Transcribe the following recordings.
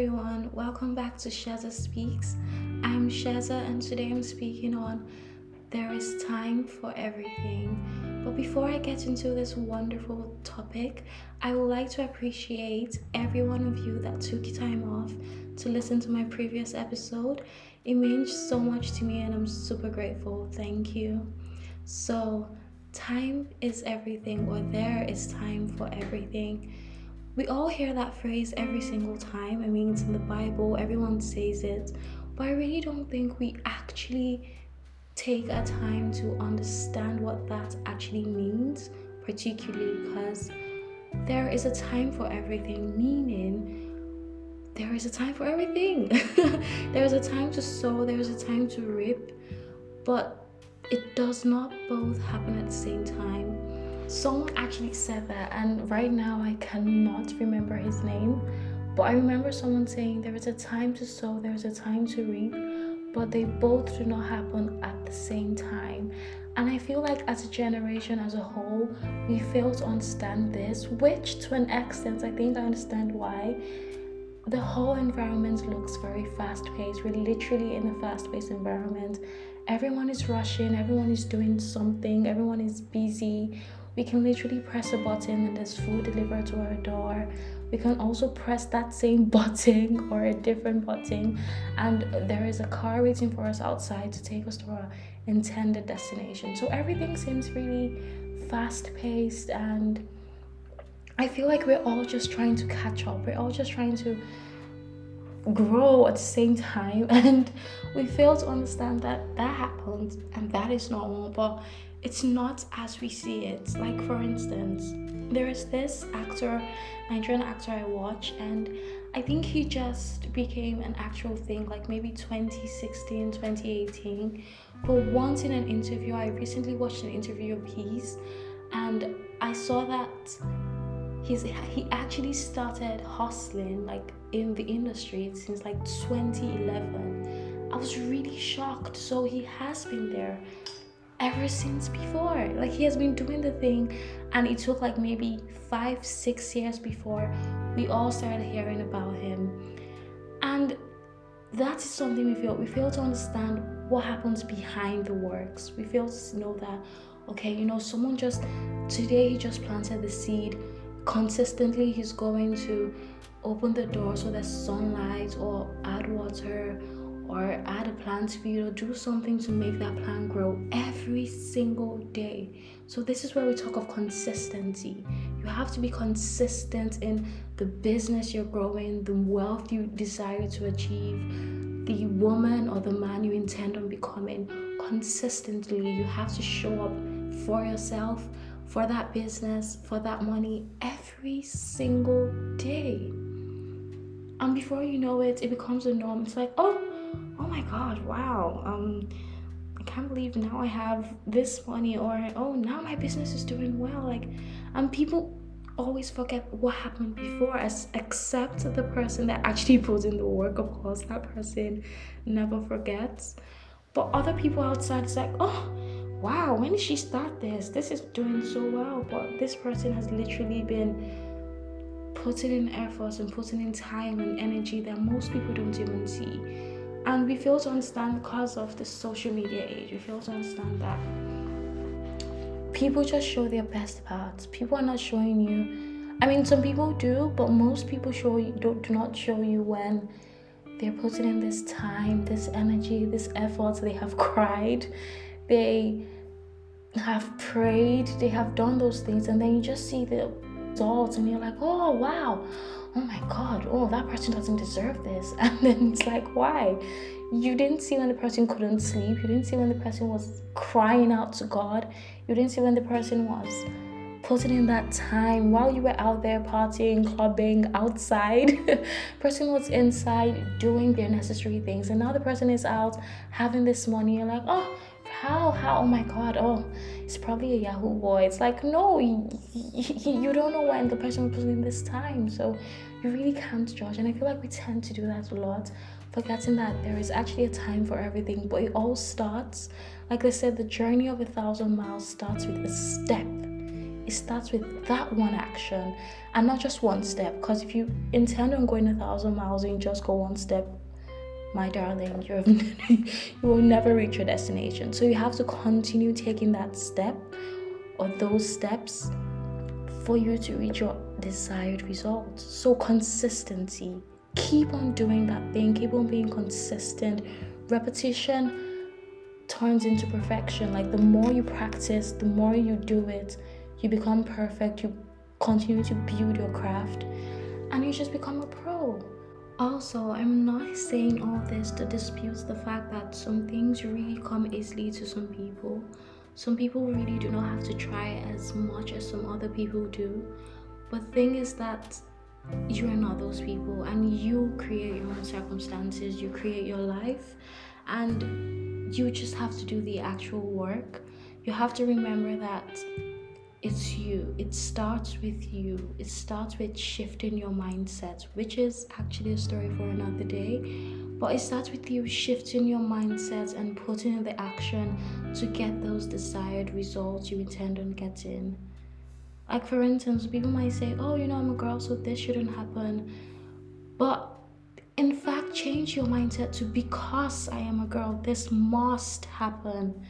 everyone, welcome back to Sheza Speaks. I'm Sheza, and today I'm speaking on There is Time for Everything. But before I get into this wonderful topic, I would like to appreciate every one of you that took time off to listen to my previous episode. It means so much to me, and I'm super grateful. Thank you. So, time is everything, or there is time for everything. We all hear that phrase every single time. I mean, it's in the Bible, everyone says it, but I really don't think we actually take a time to understand what that actually means, particularly because there is a time for everything, meaning there is a time for everything. there is a time to sow, there is a time to reap, but it does not both happen at the same time. Someone actually said that, and right now I cannot remember his name, but I remember someone saying there is a time to sow, there is a time to reap, but they both do not happen at the same time. And I feel like as a generation as a whole, we fail to understand this, which to an extent, I think I understand why. The whole environment looks very fast paced. We're literally in a fast paced environment. Everyone is rushing, everyone is doing something, everyone is busy we can literally press a button and there's food delivered to our door. We can also press that same button or a different button. And there is a car waiting for us outside to take us to our intended destination. So everything seems really fast paced and i feel like we're all just trying to catch up. We're all just trying to grow at the same time. And we fail to understand that that happens and that is normal but it's not as we see it. Like, for instance, there is this actor, Nigerian actor I watch, and I think he just became an actual thing like maybe 2016, 2018. But once in an interview, I recently watched an interview of his, and I saw that he's he actually started hustling like in the industry since like 2011. I was really shocked. So he has been there ever since before. Like he has been doing the thing, and it took like maybe five, six years before we all started hearing about him. And that is something we feel we fail to understand what happens behind the works. We fail to know that okay, you know, someone just today he just planted the seed. Consistently he's going to open the door so there's sunlight or add water or add a plant feed or do something to make that plant grow every single day. So, this is where we talk of consistency. You have to be consistent in the business you're growing, the wealth you desire to achieve, the woman or the man you intend on becoming. Consistently, you have to show up for yourself, for that business, for that money every single day. And before you know it, it becomes a norm. It's like, oh, oh my god, wow, um, I can't believe now I have this money, or oh, now my business is doing well. Like, and people always forget what happened before, as except the person that actually puts in the work. Of course, that person never forgets. But other people outside, it's like, oh, wow, when did she start this? This is doing so well. But this person has literally been putting in efforts and putting in time and energy that most people don't even see. And we fail to understand because of the social media age, we fail to understand that people just show their best parts. People are not showing you. I mean, some people do, but most people show you do, do not show you when they're putting in this time, this energy, this effort. They have cried, they have prayed, they have done those things, and then you just see the results, and you're like, oh wow, oh my god, oh, that person doesn't deserve this. And then it's like, why? You didn't see when the person couldn't sleep. You didn't see when the person was crying out to God. You didn't see when the person was putting in that time while you were out there partying, clubbing, outside. person was inside doing their necessary things. And now the person is out having this money. You're like, oh, how how oh my god oh it's probably a yahoo boy. It's like no you, you don't know when the person was in this time. So you really can't judge. And i feel like we tend to do that a lot. Forgetting that there is actually a time for everything but it all starts like i said the journey of a thousand miles starts with a step. It starts with that one action and not just one step. Because if you intend on going a thousand miles and you just go one step, my darling, you're, you will never reach your destination. So you have to continue taking that step or those steps for you to reach your desired results. So consistency. Keep on doing that thing, keep on being consistent. Repetition turns into perfection. Like the more you practice, the more you do it, you become perfect. You continue to build your craft and you just become a pro. Also, I'm not saying all this to dispute the fact that some things really come easily to some people. Some people really do not have to try as much as some other people do. But the thing is that you are not those people and you create your own circumstances, you create your life, and you just have to do the actual work. You have to remember that. It starts with you. It starts with shifting your mindset, which is actually a story for another day. But it starts with you shifting your mindset and putting in the action to get those desired results you intend on getting. Like, for instance, people might say, Oh, you know, I'm a girl, so this shouldn't happen. But in fact, change your mindset to because I am a girl, this must happen.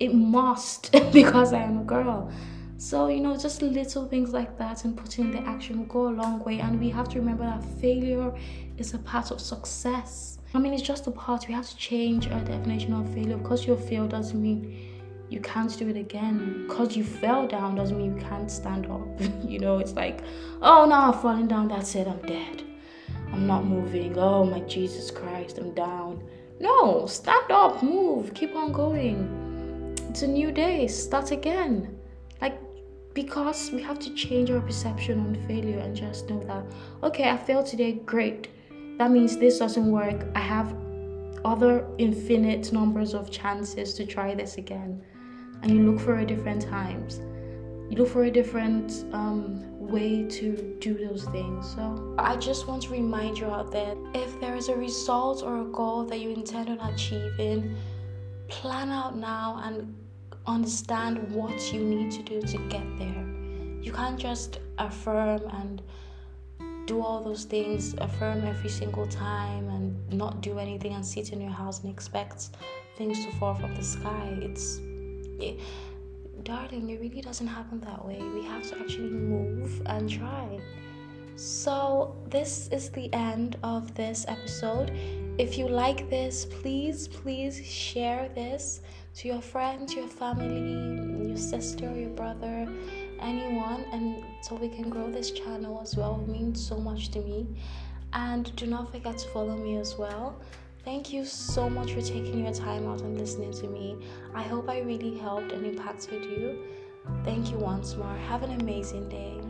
It must because I am a girl. So, you know, just little things like that and putting the action will go a long way. And we have to remember that failure is a part of success. I mean, it's just a part. We have to change our definition of failure. Because you failed doesn't mean you can't do it again. Because you fell down doesn't mean you can't stand up. you know, it's like, oh, no, I'm falling down. That's it. I'm dead. I'm not moving. Oh, my Jesus Christ, I'm down. No, stand up, move, keep on going. It's a new day. Start again because we have to change our perception on failure and just know that okay i failed today great. That means this doesn't work. I have other infinite numbers of chances to try this again. And you look for a different times. You look for a different um, way to do those things. So i just want to remind you out there if there is a result or a goal that you intend on achieving plan out now and understand what you need to do to get there. You can't just affirm and do all those things, affirm every single time and not do anything and sit in your house and expect things to fall from the sky. It's it, darling, it really doesn't happen that way. We have to actually move and try. So, this is the end of this episode. If you like this, please, please share this to your friends, your family, your sister, your brother, anyone, and so we can grow this channel as well. It means so much to me. And do not forget to follow me as well. Thank you so much for taking your time out and listening to me. I hope I really helped and impacted you. Thank you once more. Have an amazing day.